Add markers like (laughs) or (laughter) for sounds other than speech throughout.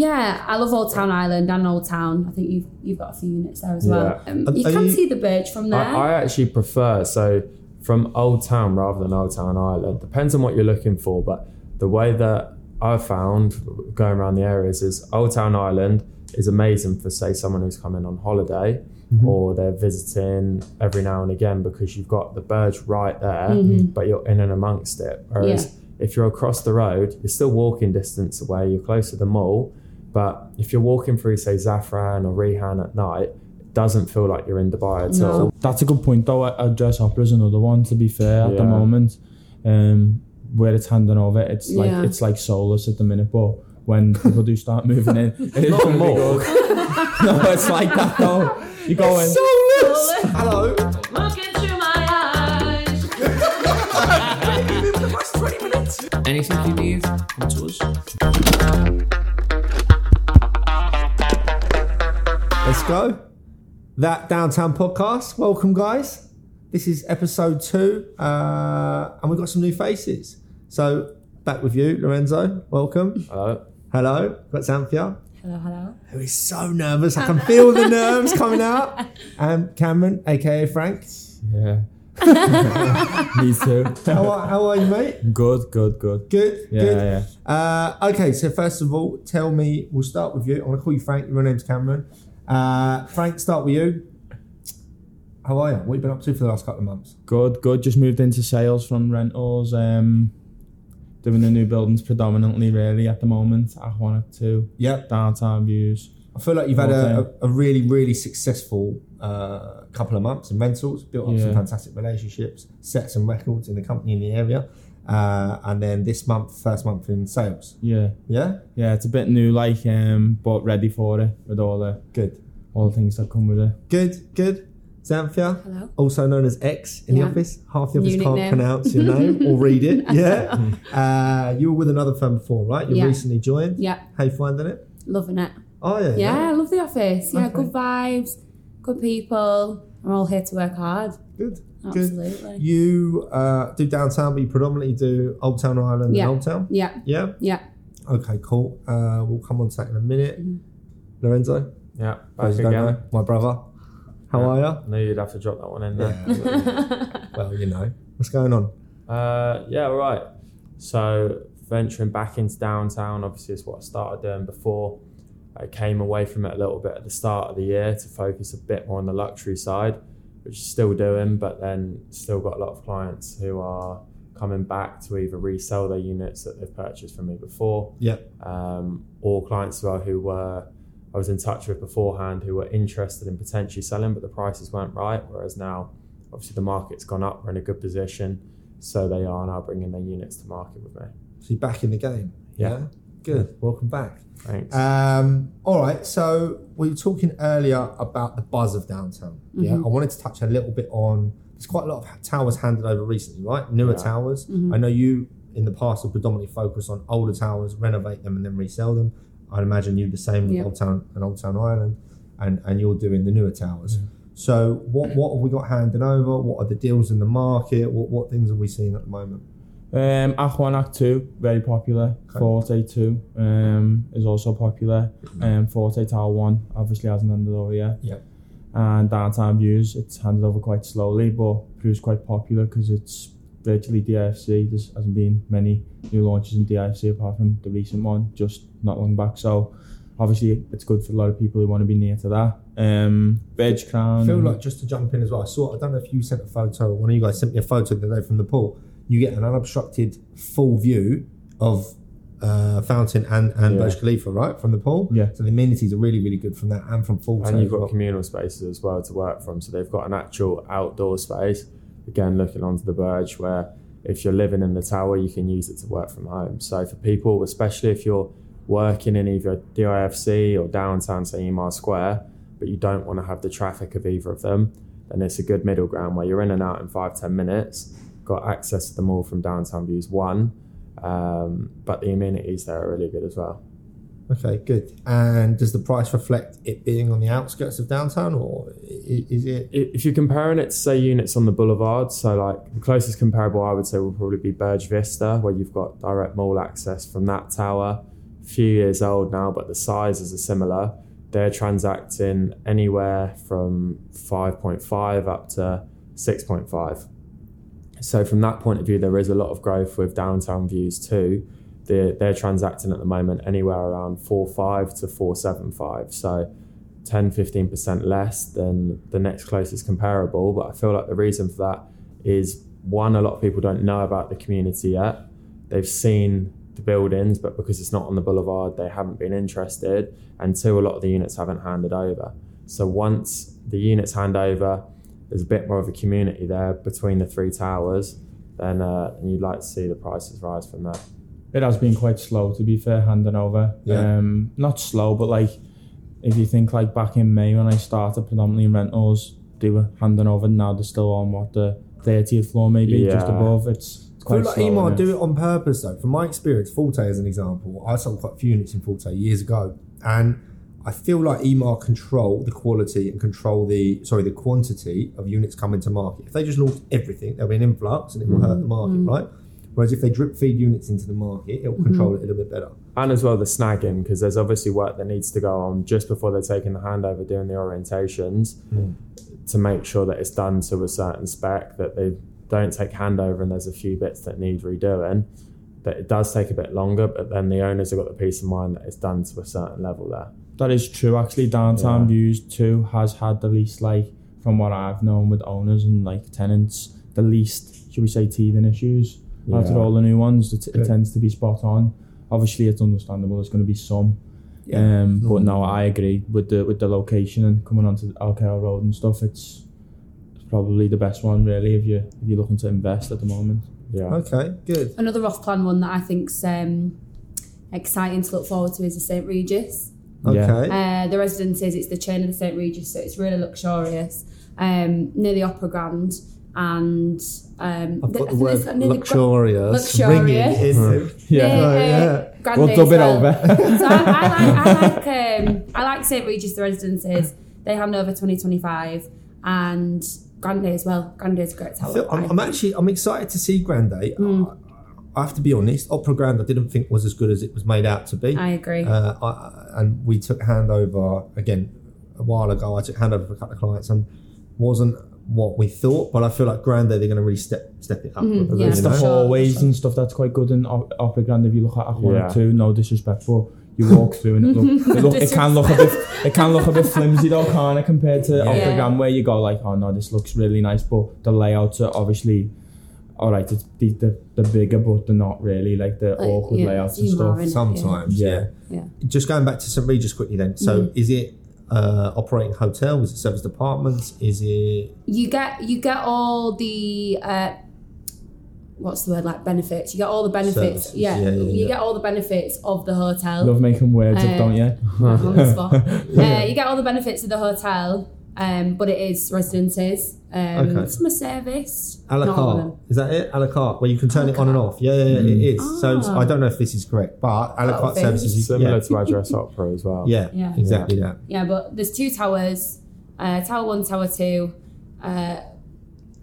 Yeah, I love Old Town Island and Old Town. I think you've you've got a few units there as well. Yeah. Um, you are can you- see the Burj from there. I, I actually prefer so from Old Town rather than Old Town Island. Depends on what you're looking for, but the way that I've found going around the areas is Old Town Island is amazing for say someone who's coming on holiday or they're visiting every now and again because you've got the Burj right there, but you're in and amongst it. Whereas if you're across the road, you're still walking distance away, you're close to the mall. But if you're walking through, say, Zaafaran or Reehan at night, it doesn't feel like you're in Dubai at No. all. That's a good point though. I, I dress opera is another one. To be fair, at the moment, um, where it's handing over, it's like Yeah. it's like soulless at the minute. But when people do start moving in, (laughs) it's Not more. good. (laughs) no, it's like that though. You go in. Hello. Look into my eyes. Anything you need, come to us. Let's go. That Downtown Podcast. Welcome, guys. This is episode two, uh, and we've got some new faces. So, back with you, Lorenzo. Welcome. Hello. Hello. Got Xanthia, hello, hello. who is so nervous. I can feel the nerves coming out. And (laughs) Cameron, aka Frank. Yeah. (laughs) Me too. How are, how are you, mate? good, good, good. Good. Yeah, good. yeah. Uh, okay, so first of all, tell me. We'll start with you. I'm going to call you Frank. Your name's Cameron. Uh, Frank, start with you. How are you? What have you been up to for the last couple of months? Good, good. Just moved into sales from rentals. Um, doing the new buildings predominantly, really, at the moment. I wanted to Yep. downtown views. I feel like you've had a, a, a really, really successful uh, couple of months in rentals, built up some fantastic relationships, set some records in the company in the area, uh, and then this month, first month in sales. Yeah, Yeah, yeah. It's a bit new, like, um, but ready for it with all the good, all the things that come with it. good, good. Xanthia, Hello. also known as X in Yeah. the office. Half the office New can't nickname. pronounce your (laughs) name or read it. Yeah, uh, you were with another firm before, right? You Yeah. recently joined. Yeah, How you finding it? loving it. Oh yeah, Yeah, I love the office. Yeah, Okay. good vibes, good people. We're all here to work hard. good. Good. Absolutely. You uh, do downtown, but you predominantly do Old Town Island Yeah. and Old Town. Yeah, Yeah. yeah. Okay, cool. Uh, we'll come on to that in a minute. Mm-hmm. Lorenzo, Yeah, those back again. know, my brother. How are you? I knew you'd have to drop that one in there. you? (laughs) well, you know what's going on. Uh, yeah, right. So venturing back into downtown, obviously, is what I started doing before. I came away from it a little bit at the start of the year to focus a bit more on the luxury side, which is still doing, but then still got a lot of clients who are coming back to either resell their units that they've purchased from me before, Yeah. um, or clients well who were I was in touch with beforehand who were interested in potentially selling, but the prices weren't right. Whereas now, obviously, the market's gone up, we're in a good position, so they are now bringing their units to market with me. So you're back in the game. Yeah. Good. Welcome back. Thanks. Um, all right. So we were talking earlier about the buzz of downtown. Yeah. Mm-hmm. I wanted to touch a little bit on. There's quite a lot of towers handed over recently, right? Newer Yeah. towers. Mm-hmm. I know you in the past have predominantly focused on older towers, renovate them, and then resell them. I'd imagine you the same with Yeah. Old Town and Old Town Island, and and you're doing the newer towers. So what what have we got handed over? What are the deals in the market? What what things are we seeing at the moment? Um, Act 1, Act 2, very popular. Okay. Forte 2 um, is also popular. Um, Forte Tower 1 obviously hasn't handed over yet. Yeah. And Downtown Views, it's handed over quite slowly, but proves quite popular because it's virtually DIFC. There hasn't been many new launches in DIFC apart from the recent one, just not long back. So obviously it's good for a lot of people who want to be near to that. Um, Veg Crown. I feel like just to jump in as well. I saw. I don't know if you sent a photo. One of you guys sent me a photo the other day from the pool. You get an unobstructed full view of uh, Fountain and and Yeah. Burj Khalifa, right, from the pool. Yeah. So the amenities are really really good from that and from full. and you've got communal spaces as well to work from. So they've got an actual outdoor space, again, looking onto the Burj, where if you're living in the tower, you can use it to work from home. So for people, especially if you're working in either DIFC or downtown, say Emaar Square, but you don't want to have the traffic of either of them, then it's a good middle ground where you're in and out in five, ten minutes, got access to them all from downtown views one, um, but the amenities there are really good as well. Okay, good. And does the price reflect it being on the outskirts of downtown, or is it? if you're comparing it to say units on the boulevard, so like the closest comparable I would say will probably be Burj Vista, where you've got direct mall access from that tower few years old now, but the sizes are similar. They're transacting anywhere from 5.5 up to 6.5. So from that point of view, there is a lot of growth with downtown views too. They're, they're transacting at the moment anywhere around 4.5 to 4.75. So 10, 15% less than the next closest comparable. But I feel like the reason for that is one, a lot of people don't know about the community yet. They've seen the buildings, but because it's not on the boulevard, they haven't been interested. And two, a lot of the units haven't handed over. So once the units hand over, there's a bit more of a community there between the three towers, then uh, and you'd like to see the prices rise from that. It has been quite slow, to be fair, handing over. Yeah. Um, not slow, but like if you think like back in May when I started predominantly in rentals, they were handing over. Now they're still on what the 30th floor, maybe just above. It's, it's I feel quite like slow. Emaar do it? it on purpose though. From my experience, Forte as an example, I sold quite a few units in Forte years ago, and I feel like Emaar control the quality and control the sorry the quantity of units coming to market. If they just launch everything, there'll be an influx and it will hurt the mm. market, mm. right? Whereas if they drip feed units into the market, it will mm-hmm. control it a little bit better. and as well the snagging because there's obviously work that needs to go on just before they're taking the handover doing the orientations mm. to make sure that it's done to a certain spec that they don't take handover and there's a few bits that need redoing that it does take a bit longer but then the owners have got the peace of mind that it's done to a certain level there That is true. Actually, downtown Yeah. views too has had the least like from what I've known with owners and like tenants, the least should we say teething issues out of Yeah. all the new ones. It, it tends to be spot on. Obviously, it's understandable. There's going to be some. Um, but no, I agree with the with the location and coming onto Al Khail Road and stuff. It's, it's probably the best one really if you if you're looking to invest at the moment. yeah Okay, good. Another off plan one that I think's um, exciting to look forward to is the St Regis. Okay. Yeah. Uh, the residences, it's the chain of the St Regis, so it's really luxurious. Um, near the Opera Grand, and um, I've got I the think word there's- near the Gra- luxurious. Luxurious. ringing in. Yeah. Oh, uh, yeah. Grande We'll dub as it well. over. (laughs) so I, I like, I (laughs) like, um, I like St Regis, the residences. They hand over 2025, and Grande as well. Grande is a great I tower. feel, I'm, I'm actually I'm excited to see Grande. I, I have to be honest. Opera Grand I didn't think was as good as it was made out to be. I agree. Uh, I, and we took handover again a while ago. I took handover for a couple of clients and wasn't what we thought. But I feel like Grande they're going to really step step it up. Mhm, a yeah. bit, It's the? Sure, hallways sure. and stuff that's quite good in Op- Opera Grand. If you look at Act One Yeah. or Two, no disrespect, but you walk through and it, look, (laughs) it, look, it can look a bit it can look a bit flimsy though, kind of compared to Opera Yeah. Grand where you go like, oh no, this looks really nice, but the layouts are obviously all right. It's the the, the bigger, but they're not really like the Like, awkward yeah, layouts and stuff. innit? Sometimes, yeah. Yeah. Yeah. Just going back to St Regis quickly then. So Mm-hmm. is it uh, operating hotel? Is it service departments? Is it you get you get all the uh, what's the word like benefits. You get all the benefits. Services. Yeah, Yeah, yeah, you get all the benefits of the hotel. Love making words Uh, up, don't you? (laughs) on the spot. (laughs) uh, you get all the benefits of the hotel, um, but it is residences. Um, Okay. Summer service. a la not all of carte? Is that it? A la carte, where you can turn it on and off. Yeah, yeah, yeah it is. So Ah. I don't know if this is correct, but a la carte services. you- similar yeah. to address opera as well yeah, Yeah. exactly that. Yeah, but there's two towers. Uh, tower one, tower two. Uh,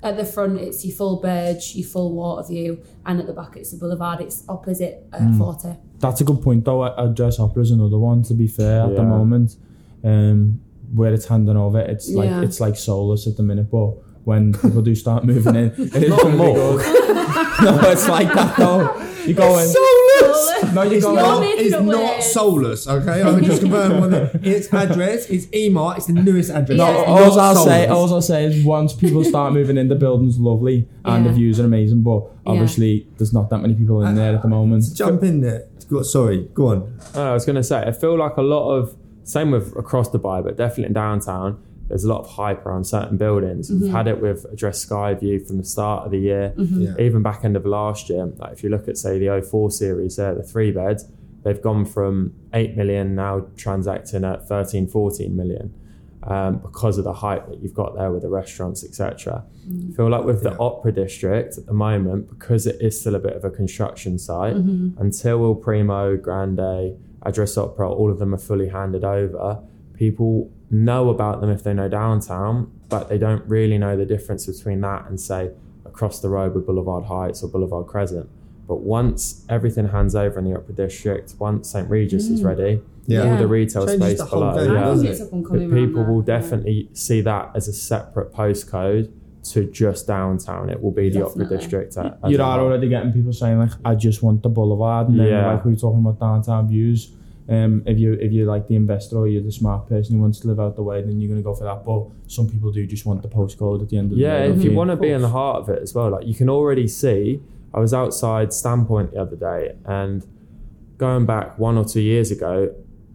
at the front, it's your full Burj, your full water view, and at the back, it's the boulevard. It's opposite uh, Forte. That's a good point though. Address Opera is another one. To be fair, at the moment, um, where it's handing over, it's like Yeah. it's like soulless at the minute. But when people do start moving in, (laughs) it is Not gonna more. good. (laughs) no, it's like that though. You go in. Soulless. No, you It's go not- in. it's not words. soulless, okay? I can just confirm on. Its address is Emaar. It's the newest address. No, It's All not I'll say, soulless. all I'll say is once people start moving in, the building's lovely and Yeah. the views are amazing. But obviously, there's not that many people in there at the moment. Jump in there. Go- Sorry, go on. Oh, I was going to say, I feel like a lot of, same with across Dubai, but definitely in downtown, there's a lot of hype around certain buildings. We've mm-hmm. had it with Address Skyview from the start of the year, mm-hmm. Yeah. even back end of last year. Like if you look at, say, the 04 series there, the three beds, they've gone from 8 million now transacting at 13, 14 million. Um, because of the hype that you've got there with the restaurants, etc. I mm-hmm. feel like with the Yeah. Opera District at the moment, because it is still a bit of a construction site, until Il Primo, Grande, Address Opera, all of them are fully handed over, people know about them if they know downtown, but they don't really know the difference between that and say across the road with Boulevard Heights or Boulevard Crescent. But once everything hands over in the Opera District, once St Regis is mm. ready, Yeah. all Yeah. the retail Changes space the below, yeah, it? it's up and but people will there, yeah. definitely see that as a separate postcode to just downtown. It will be the Upper Definitely. District. a- as you are already getting people saying like, "I just want the boulevard," and then Yeah. like we were talking about downtown views. Um, if you if you're like the investor or you're the smart person who wants to live out the way, then you're gonna go for that. But some people do just want the postcode at the end of the Yeah, if you want to be in the heart of it as well, like you can already see. I was outside Standpoint the other day, and going back one or two years ago,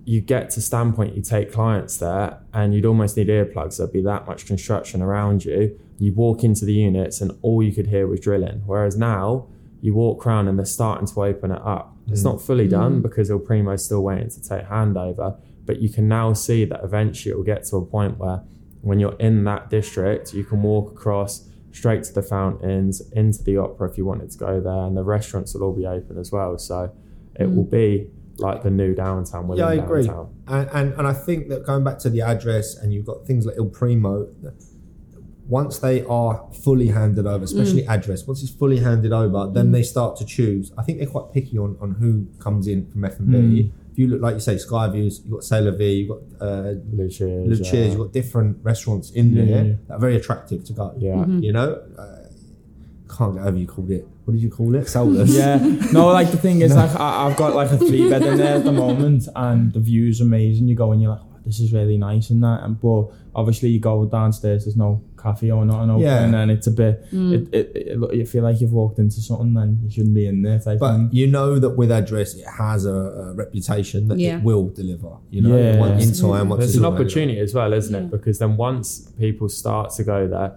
you get to Standpoint, you take clients there, and you'd almost need earplugs. There'd be that much construction around you. You walk into the units, and all you could hear was drilling. Whereas now, you walk around and they're starting to open it up. It's mm. not fully mm. done because Il Primo's still waiting to take handover, but you can now see that eventually it will get to a point where when you're in that district, you can walk across straight to the fountains, into the opera if you wanted to go there, and the restaurants will all be open as well. So it mm. will be like the new downtown Yeah, I agree. downtown. And, and and I think that going back to the address, and you've got things like Il Primo. Once they are fully handed over, especially address, once it's fully handed over, then they start to choose. I think they're quite picky on, on who comes in from F and B. If you look like you say Skyviews, you've got Ce La Vi, you've got uh, Lucia's, Lucia's, uh, you've got different restaurants in Yeah, there yeah. that are very attractive to go. yeah. Mm-hmm. You know, uh, can't get over you called it. What did you call it? Soulless. (laughs) Yeah, no, like the thing is, (laughs) like I, I've got like a three bed in there at the moment, and the view's amazing. You go and you're like, wow, this is really nice and that, and but obviously you go downstairs, there's no cafe or nothing open, Yeah. and it's a bit, mm. it, it, it, you feel like you've walked into something and you shouldn't be in there. Type But thing. you know that with address, it has a, a reputation that Yeah. it will deliver. You know, Yeah. one- in time. Once There's it's an opportunity as well, isn't Yeah. it? Because then once people start to go there,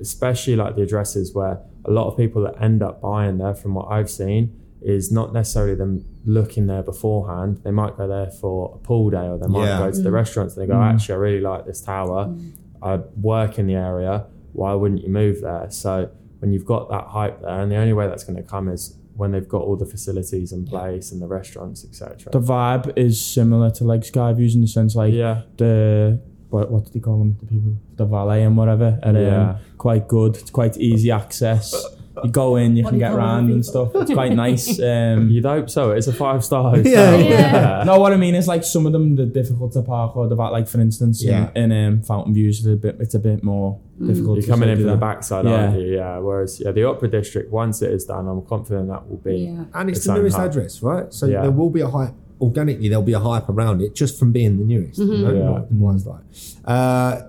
especially like the addresses where a lot of people that end up buying there, from what I've seen, is not necessarily them looking there beforehand. They might go there for a pool day, or they might Yeah. go to the mm. restaurants and they go, mm. actually, I really like this tower. Mm. I work in the area. Why wouldn't you move there? So when you've got that hype there, and the only way that's going to come is when they've got all the facilities in place and the restaurants, etc. the vibe is similar to like Skyviews in the sense like yeah, the what what do they call them? The people, the valet and whatever, and um, Yeah. um, quite good. It's quite easy access. You go in, you can get call them around and stuff. It's quite (laughs) nice. Um, you'd hope so. It's a five star hotel. Yeah. Yeah. no, what I mean is like some of them they're difficult to park or the back. Like for instance, Yeah. in, in um, Fountain Views, it's a bit it's a bit more difficult. You're to coming say in do from the backside, Yeah. aren't you? Yeah. Whereas, yeah, the Opera District, once it is done, I'm confident that will be. Yeah. and it's its the own newest hub. address, right? So Yeah. there will be a hype. Organically, there'll be a hype around it just from being the newest. You know, Yeah. one's like. Uh,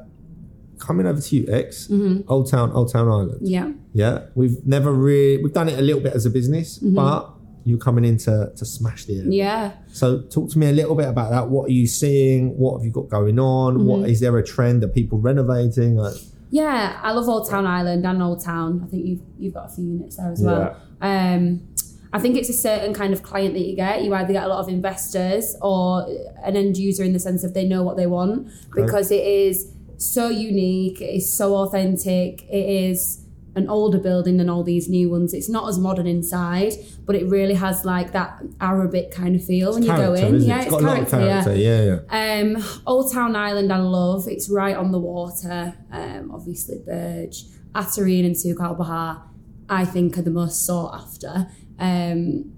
coming over to you, X, Old Town, Old Town Island. Yeah. Yeah, we've never really we've done it a little bit as a business, but you're coming in to, to smash the area. Yeah. So talk to me a little bit about that. What are you seeing? What have you got going on? What is there a trend? Are people renovating? Like, Yeah, I love Old Town Island and Old Town. I think you've you've got a few units there as well. Um, I think it's a certain kind of client that you get. You either get a lot of investors or an end user in the sense of they know what they want because it is so unique. It is so authentic. It is an older building than all these new ones. It's not as modern inside, but it really has like that Arabic kind of feel when you go in. it? Yeah, it's got a lot of character. Yeah, yeah. um, Old Town Island, I love. It's right on the water. Um, obviously, Burj, Attareen, and Souk Al Bahar, I think, are the most sought after. Um,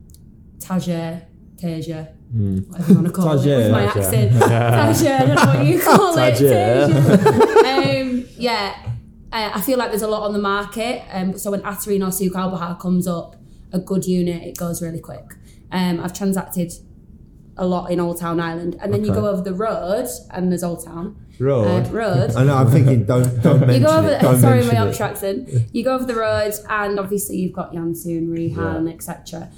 Tajer, Tajer, whatever you want to call it, with my Tajir. accent. Tajer, I don't know what you (laughs) call it. Tajir. Tajir. um, yeah, uh, I feel like there's a lot on the market. Um, so when Attareen or Souk Al Bahar comes up, a good unit, it goes really quick. Um, I've transacted a lot in Old Town Island, and then you go over the road, and there's Old Town Road. uh, road. I know. I'm thinking. Don't don't mention (laughs) You go over. it. Don't sorry, mention my it. Yorkshire accent. You go over the road, and obviously you've got Yansoon, Reehan, etc.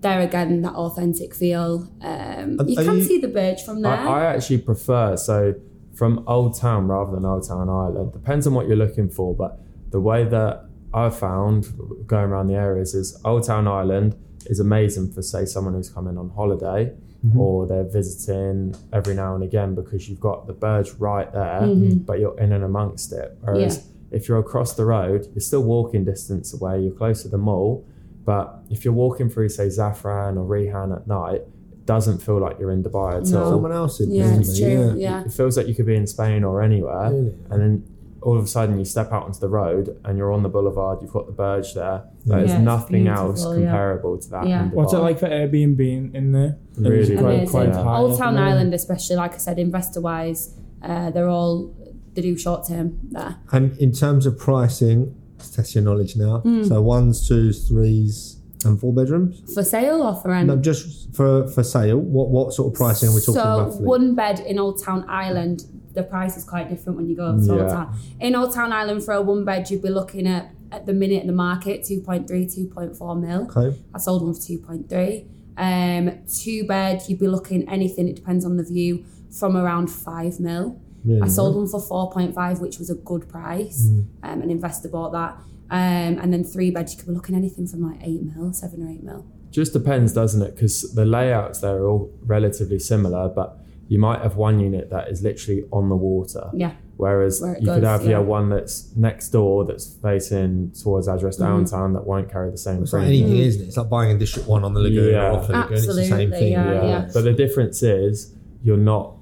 There again, that authentic feel. Um, you are can you- see the Burj from there. I, I actually prefer so from Old Town rather than Old Town Island. Depends on what you're looking for, but the way that I've found going around the areas is Old Town Island is amazing for say someone who's coming on holiday mm-hmm. or they're visiting every now and again because you've got the Burj right there, mm-hmm. but you're in and amongst it. Whereas if you're across the road, you're still walking distance away, you're close to the mall. But if you're walking through, say, Zaafaran or Reehan at night, doesn't feel like you're in Dubai at No. all. Someone else in yeah, it's it? true. Yeah. It feels like you could be in Spain or anywhere. Really? And then all of a sudden you step out onto the road and you're on the boulevard. You've got the Burj there. There's Yeah, nothing else beautiful, yeah. comparable to that. Yeah. in What's it like for Airbnb in, in there? Really Is quite, quite Yeah. high Old up Town there? Island, especially, like I said, investor wise, uh, they're all they do short term there. And in terms of pricing, let's test your knowledge now. Hmm. So ones, twos, threes, and four bedrooms. For sale or for rent? No, just for for sale. What what sort of pricing are we talking about? so roughly? one bed in Old Town Island, the price is quite different when you go over to Old Town. In Old Town Island, for a one bed, you'd be looking at at the minute in the market 2.3, 2.4 mil. okay. I sold one for 2.3. Um, two bed, you'd be looking anything. It depends on the view from around five mil. Really, I sold one for 4.5, which was a good price. Mm. Um, an investor bought that. Um, and then three beds, you could be looking anything from like eight mil, seven or eight mil. just depends, doesn't it? Because the layouts there are all relatively similar, but you might have one unit that is literally on the water. Yeah. Whereas Where it you could have yeah. yeah. one that's next door that's facing towards address downtown that won't carry the same It's like premium. anything, isn't it? It's like buying a District One on the lagoon Yeah. or off the lagoon. It's the same Absolutely, thing. yeah, yeah. yeah. But the difference is you're not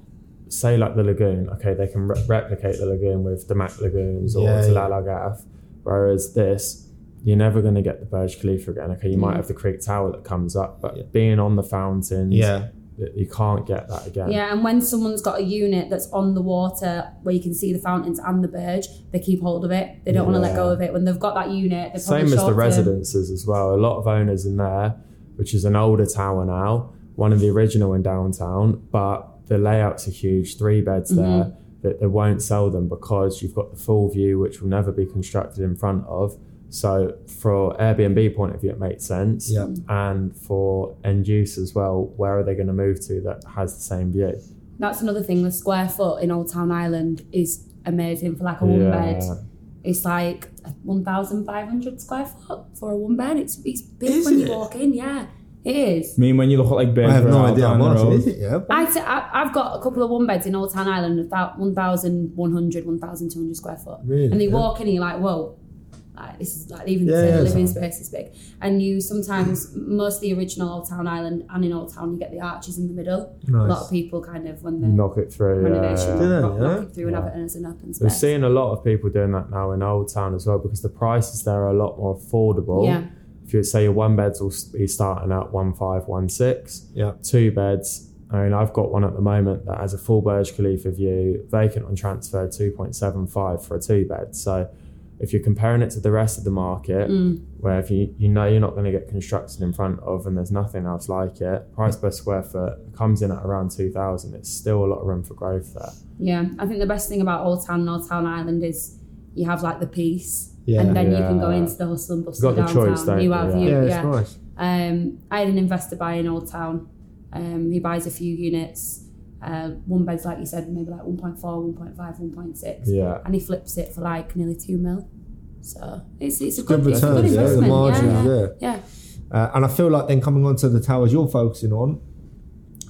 say like the lagoon. Okay, they can re- replicate the lagoon with the Mac lagoons or Yeah, Talal yeah. Al whereas this. You're never going to get the Burj Khalifa again. Okay, you might mm. have the Creek Tower that comes up, but Yeah. being on the fountains, Yeah. you can't get that again. Yeah, and when someone's got a unit that's on the water where you can see the fountains and the Burj, they keep hold of it. They don't want to let go of it. When they've got that unit, they're Same as the short-term. residences as well. A lot of owners in there, which is an older tower now, one of the original in downtown, but the layouts are huge, three beds Mm-hmm. there. That they won't sell them because you've got the full view, which will never be constructed in front of. So, for Airbnb point of view, it makes sense. Yeah. And for end use as well, where are they going to move to that has the same view? That's another thing. The square foot in Old Town Island is amazing for like a one bed. It's like 1,500 square foot for a one bed. It's, it's big Is when it? you walk in, yeah. It is. I mean, when you look at like I have no idea how down the much road, is it. Yeah. I'd say I, I've got a couple of one beds in Old Town Island, about 1,100, 1,200 square foot. Really? And they Yeah. walk in and you're like, whoa, like, this is like even Yeah, the yeah, living it's- space is big. And you sometimes, most of the original Old Town Island and in Old Town, you get the arches in the middle. A lot of people kind of, when they're Knock it through. renovation, Do they, knock, knock it through and Yeah. have it as an open We're seeing a lot of people doing that now in Old Town as well because the prices there are a lot more affordable. Yeah. If you say your one beds will be starting at one five one six, Yeah. two beds. I mean, I've got one at the moment that has a full Burj Khalifa view, vacant on transfer, two point seven five for a two bed. So, if you're comparing it to the rest of the market, Mm. where if you you know you're not going to get constructed in front of and there's nothing else like it, price per square foot comes in at around two thousand. It's still a lot of room for growth there. Yeah, I think the best thing about Old Town and Old Town Island is you have like the peace, Yeah. and then you can go into the hustle and bustle You've got the downtown. choice, don't you you? have Yeah. you, Yeah, it's yeah. nice. Um, I had an investor buy in Old Town. Um, he buys a few units. Uh, one bed's like you said, maybe like 1.4, 1.5, 1.6, Yeah. and he flips it for like nearly two mil. So it's it's a Good good, it's a good returns, yeah. The investment. margins yeah, yeah. there. yeah. Uh, and I feel like then coming on to the towers you're focusing on,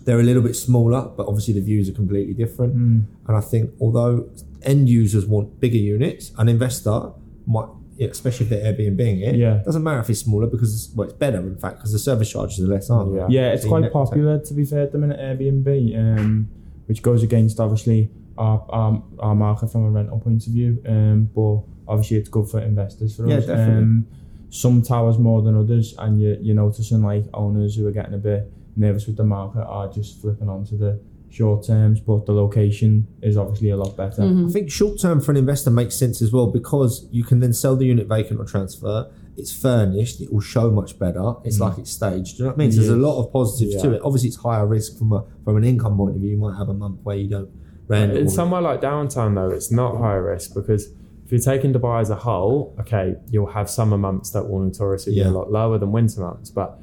they're a little bit smaller, but obviously the views are completely different. Mm. And I think although end users want bigger units, an investor might, especially if they're Airbnb it, Yeah. doesn't matter if it's smaller because it's, well, it's better in fact because the service charges are less, aren't Yeah. they? Yeah, it's So quite popular to be fair at the minute Airbnb, um, which goes against obviously our, our our market from a rental point of view. Um, but obviously it's good for investors for Yeah, us. definitely. Um, some towers more than others, and you you're noticing like owners who are getting a bit nervous with the market are just flipping onto the short terms, but the location is obviously a lot better. Mm-hmm. I think short term for an investor makes sense as well because you can then sell the unit vacant or transfer. It's furnished. It will show much better. It's like it's staged. Do you know what I mean? So there's a lot of positives to it. Obviously, it's higher risk from a from an income point of view. You might have a month where you don't rent. In or- somewhere like downtown, though, it's not high risk because if you're taking Dubai as a whole, okay, you'll have summer months that will notoriously Yeah. be a lot lower than winter months. But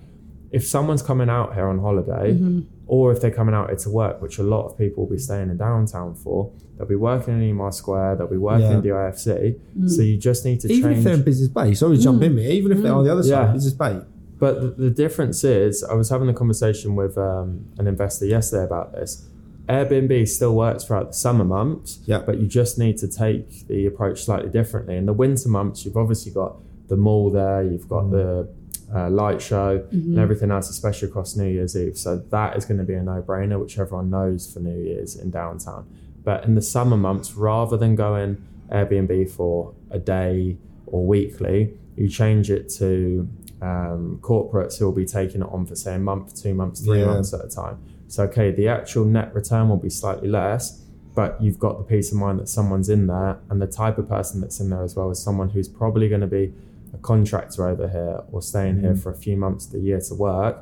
if someone's coming out here on holiday, Mm-hmm. Or if they're coming out here to work, which a lot of people will be staying in downtown for, they'll be working in Emaar Square, they'll be working Yeah. in DIFC. Mm. So you just need to change. even if they're in business bay, sorry to jump in me. Even if they're on the other side, Yeah. business bay. But the, the difference is, I was having a conversation with um, an investor yesterday about this. Airbnb still works throughout the summer months, Yeah. but you just need to take the approach slightly differently. In the winter months, you've obviously got the mall there, you've got the uh, light show, and everything else, especially across New Year's Eve. So that is going to be a no-brainer, which everyone knows for New Year's in downtown. But in the summer months, rather than going Airbnb for a day or weekly, you change it to um, corporates who will be taking it on for say a month, two months, three Yeah. months at a time. So okay, the actual net return will be slightly less, but you've got the peace of mind that someone's in there, and the type of person that's in there as well is someone who's probably going to be a contractor over here or staying here for a few months of the year to work.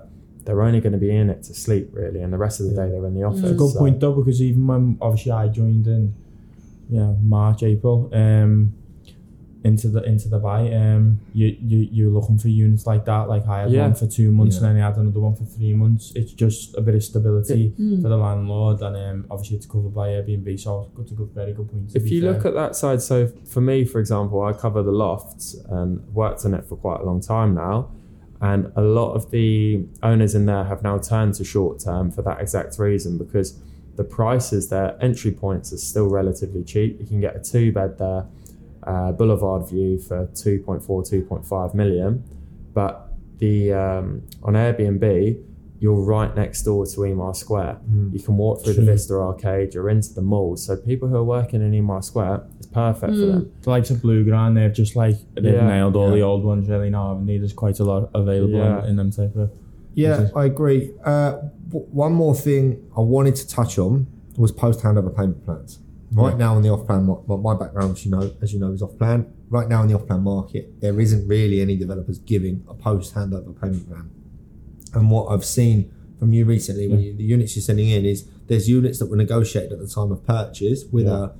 They're only going to be in it to sleep really, and the rest of the day they're in the office. It's a good So- point though because even when obviously I joined in yeah March April um into the into the buy um you you you're looking for units like that like I had Yeah. one for two months Yeah. and then I had another one for three months it's just a bit of stability Mm. for the landlord and um obviously it's covered by Airbnb so it's a good very good point to If you fair. look at that side, so for me, for example, I cover the lofts and worked on it for quite a long time now. And a lot of the owners in there have now turned to short term for that exact reason because the prices, their entry points are still relatively cheap. You can get a two bed there, uh, Boulevard View for 2.4, 2.5 million. But the um, on Airbnb, you're right next door to Emaar Square. You can walk through the Vista Arcade, you're into the mall. So people who are working in Emaar Square, it's perfect for them. the likes of Blue Grand they've just like they've Yeah. nailed all Yeah. the old ones really now haven't they? there's quite a lot available Yeah. in, in them type of Yeah, This is- I agree. Uh, w- one more thing I wanted to touch on was post handover payment plans. Right Yeah. now in the off plan, my, my background, as you know, as you know, is off plan. Right now in the off plan market, there isn't really any developers giving a post handover payment plan. And what I've seen from you recently, when you, the units you're sending in, is there's units that were negotiated at the time of purchase with Yeah. a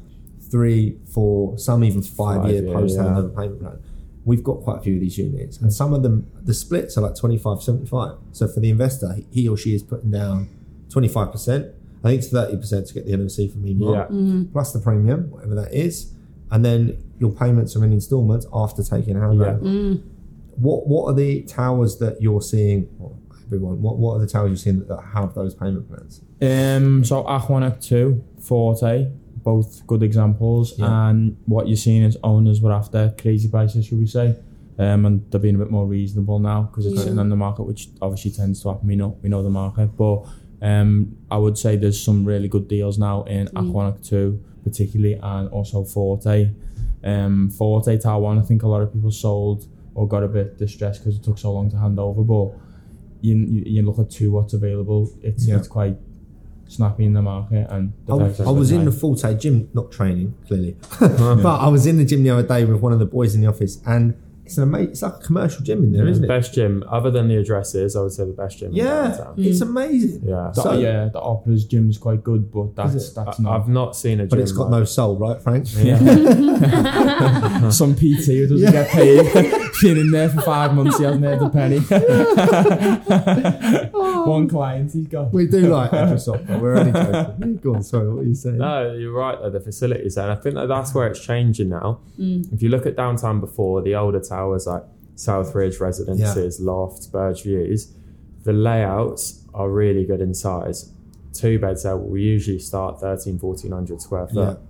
three, four, some even five, Five year year, post yeah. handover payment plan. We've got quite a few of these units, and some of them, the splits are like 25 75. So for the investor, he or she is putting down 25%. I think it's 30% to get the NOC from Emaar, Yeah. plus the premium, whatever that is. And then your payments are in installments after taking handover. Mm. What what are the towers that you're seeing? Well, everyone, what, what are the towers you're seeing that, that have those payment plans? Um, so Aquanac 2, Forte, both good examples. Yeah. And what you're seeing is owners were after crazy prices, should we say. Um, and they're being a bit more reasonable now because it's Yeah. sitting on the market, which obviously tends to happen. We know, we know the market. But um, I would say there's some really good deals now in Aquanac 2, particularly, and also Forte. Um, Forte Tower 1, I think a lot of people sold or got a bit distressed because it took so long to hand over. But you, you, you look at two what's available, it's Yeah. it's quite snappy in the market and the I, prices I was in the nice. Forte gym, not training clearly, (laughs) but I was in the gym the other day with one of the boys in the office, and it's an amazing. It's like a commercial gym in there, mm, the not it? best gym, other than the addresses, I would say the best gym. in Yeah, downtown. it's mm. amazing. yeah. The- So- yeah, the Opera's gym is quite good, but that's that's I, not. I've not seen a gym. But it's got like- no soul, right, Frank? Yeah. (laughs) Some PT who doesn't get paid, (laughs) been in there for five months, he hasn't earned a penny. (laughs) One client he's got. We do like Microsoft, but we're only joking. Go on, sorry, what are you saying? No, you're right though. The facilities, and I think that that's where it's changing now. Mm. If you look at downtown before, the older towers like Southridge Residences, Lofts, Burj Views, the layouts are really good in size. Two beds there will usually start 13, 1400 square foot. Yeah.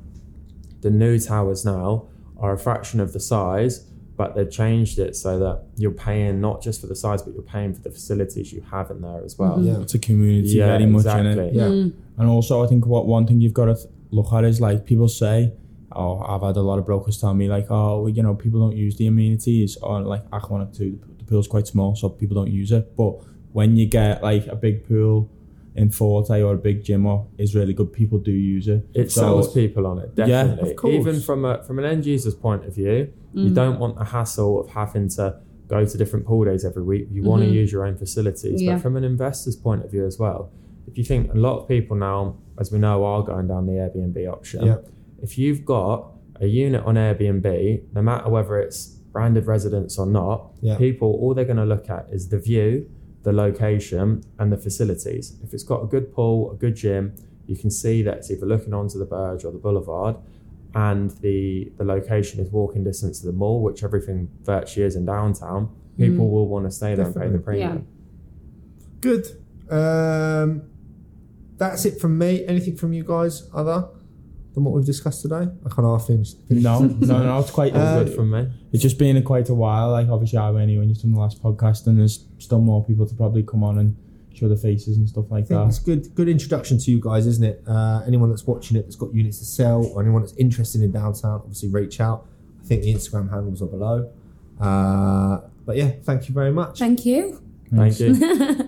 The new towers now are a fraction of the size, but they've changed it so that you're paying not just for the size, but you're paying for the facilities you have in there as well. Mm-hmm. Yeah. It's a community Yeah, very much exactly. in it. Yeah. Mm. And also, I think what one thing you've got to look at is like people say, oh, I've had a lot of brokers tell me like, oh, well, you know, people don't use the amenities or like Aquanac 2, the pool. The pool's quite small, so people don't use it. But when you get like a big pool in Forte or a big gym or is really good, people do use it. It So- sells people on it, Yeah, of course. Even from a from an end user's point of view, you mm-hmm. don't want the hassle of having to go to different pool days every week. You want to mm-hmm. use your own facilities. Yeah. But from an investor's point of view as well, if you think a lot of people now, as we know, are going down the Airbnb option. Yeah. If you've got a unit on Airbnb, no matter whether it's branded residence or not, Yeah. people all they're going to look at is the view, the location, and the facilities. If it's got a good pool, a good gym, you can see that it's either looking onto the Burj or the Boulevard, and the the location is walking distance to the mall, which everything virtually is in downtown. People will want to stay there and pay the Definitely. premium. Good. Um, that's it from me. Anything from you guys other than what we've discussed today? I can't half things. No, no, no, it's (laughs) quite All Uh, good from me. It's just been quite a while. Like obviously, I went when you've done the last podcast, and there's still more people to probably come on and show other faces and stuff I like think that. it's good good introduction to you guys, isn't it? Uh, anyone that's watching it that's got units to sell or anyone that's interested in downtown, obviously reach out. I think the Instagram handles are below. Uh, but yeah, thank you very much. Thank you. Thank you. (laughs)